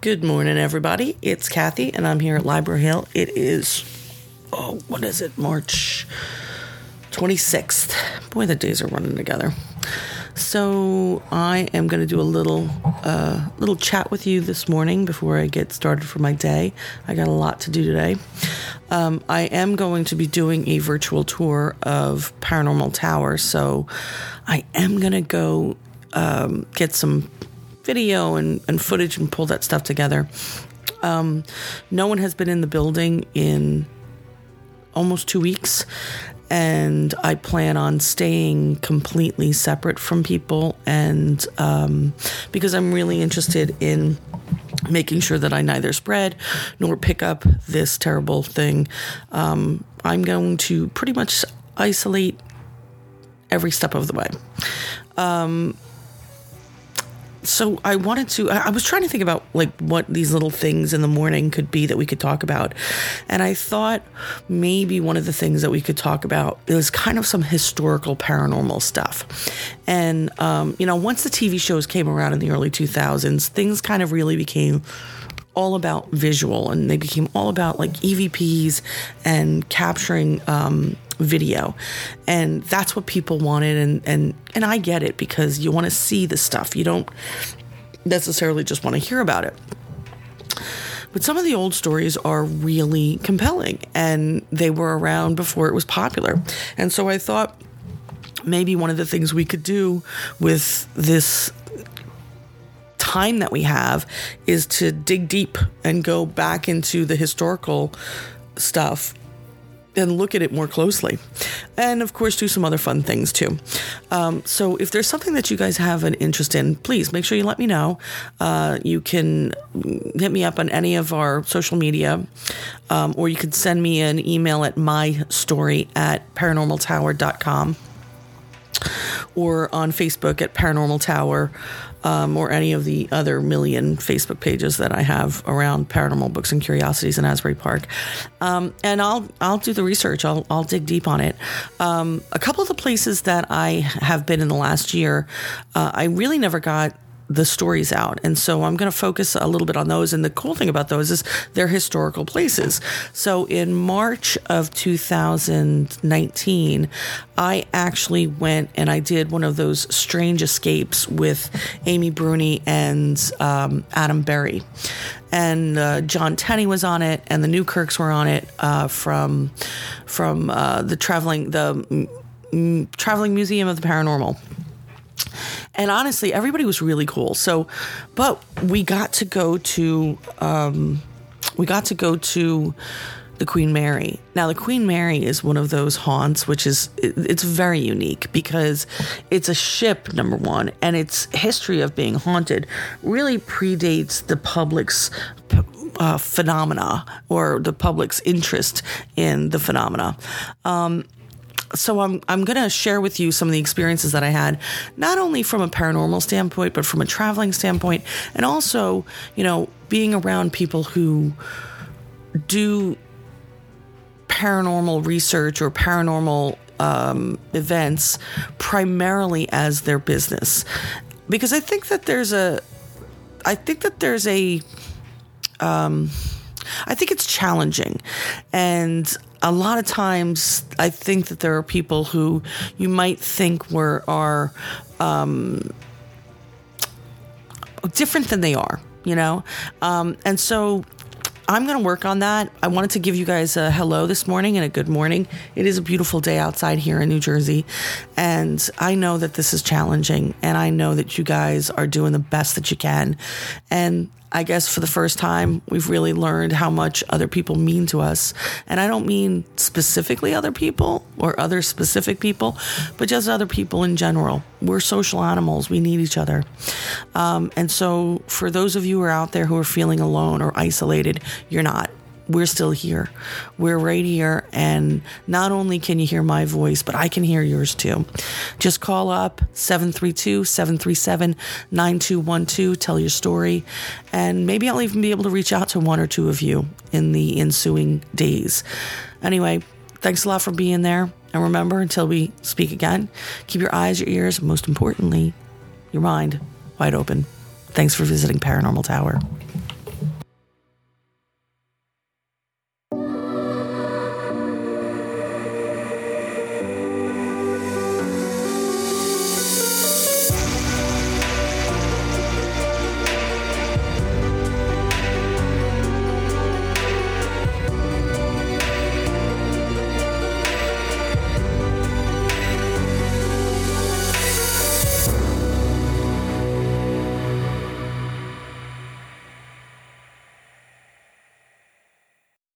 Good morning, everybody. It's Kathy, and I'm here at Library Hill. It is, oh, what is it? March 26th. Boy, the days are running together. So I am going to do a little, uh, little chat with you this morning before I get started for my day. I got a lot to do today. Um, I am going to be doing a virtual tour of Paranormal Tower, so I am going to go um, get some video and, and footage and pull that stuff together. Um, no one has been in the building in almost two weeks, and I plan on staying completely separate from people. And um, because I'm really interested in making sure that I neither spread nor pick up this terrible thing, um, I'm going to pretty much isolate every step of the way. Um, so I wanted to I was trying to think about like what these little things in the morning could be that we could talk about. And I thought maybe one of the things that we could talk about is kind of some historical paranormal stuff. And um, you know, once the TV shows came around in the early 2000s, things kind of really became all about visual and they became all about like EVPs and capturing um, video. And that's what people wanted and and and I get it because you want to see the stuff. You don't necessarily just want to hear about it. But some of the old stories are really compelling and they were around before it was popular. And so I thought maybe one of the things we could do with this time that we have is to dig deep and go back into the historical stuff and look at it more closely. And of course, do some other fun things too. Um, so, if there's something that you guys have an interest in, please make sure you let me know. Uh, you can hit me up on any of our social media, um, or you can send me an email at mystory at paranormaltower.com or on Facebook at Paranormal Tower um, or any of the other million Facebook pages that I have around paranormal books and curiosities in Asbury Park. Um, and I'll I'll do the research. I'll I'll dig deep on it. Um, a couple of the places that I have been in the last year, uh, I really never got the stories out. And so I'm going to focus a little bit on those. And the cool thing about those is they're historical places. So in March of 2019, I actually went and I did one of those strange escapes with Amy Bruni and um, Adam Berry. And uh, John Tenney was on it, and the Newkirks were on it uh, from from uh, the traveling the traveling museum of the paranormal and honestly, everybody was really cool. So, but we got to go to um, we got to go to the Queen Mary. Now, the Queen Mary is one of those haunts, which is it's very unique because it's a ship, number one, and its history of being haunted really predates the public's uh, phenomena or the public's interest in the phenomena. Um, so I'm I'm going to share with you some of the experiences that I had, not only from a paranormal standpoint, but from a traveling standpoint, and also, you know, being around people who do paranormal research or paranormal um, events primarily as their business, because I think that there's a, I think that there's a. Um, I think it's challenging. And a lot of times I think that there are people who you might think were are um, different than they are, you know? Um, and so I'm going to work on that. I wanted to give you guys a hello this morning and a good morning. It is a beautiful day outside here in New Jersey. And I know that this is challenging. And I know that you guys are doing the best that you can. And I guess for the first time, we've really learned how much other people mean to us. And I don't mean specifically other people or other specific people, but just other people in general. We're social animals, we need each other. Um, and so, for those of you who are out there who are feeling alone or isolated, you're not we're still here. We're right here. And not only can you hear my voice, but I can hear yours too. Just call up 732 737 9212, tell your story, and maybe I'll even be able to reach out to one or two of you in the ensuing days. Anyway, thanks a lot for being there. And remember, until we speak again, keep your eyes, your ears, and most importantly, your mind wide open. Thanks for visiting Paranormal Tower.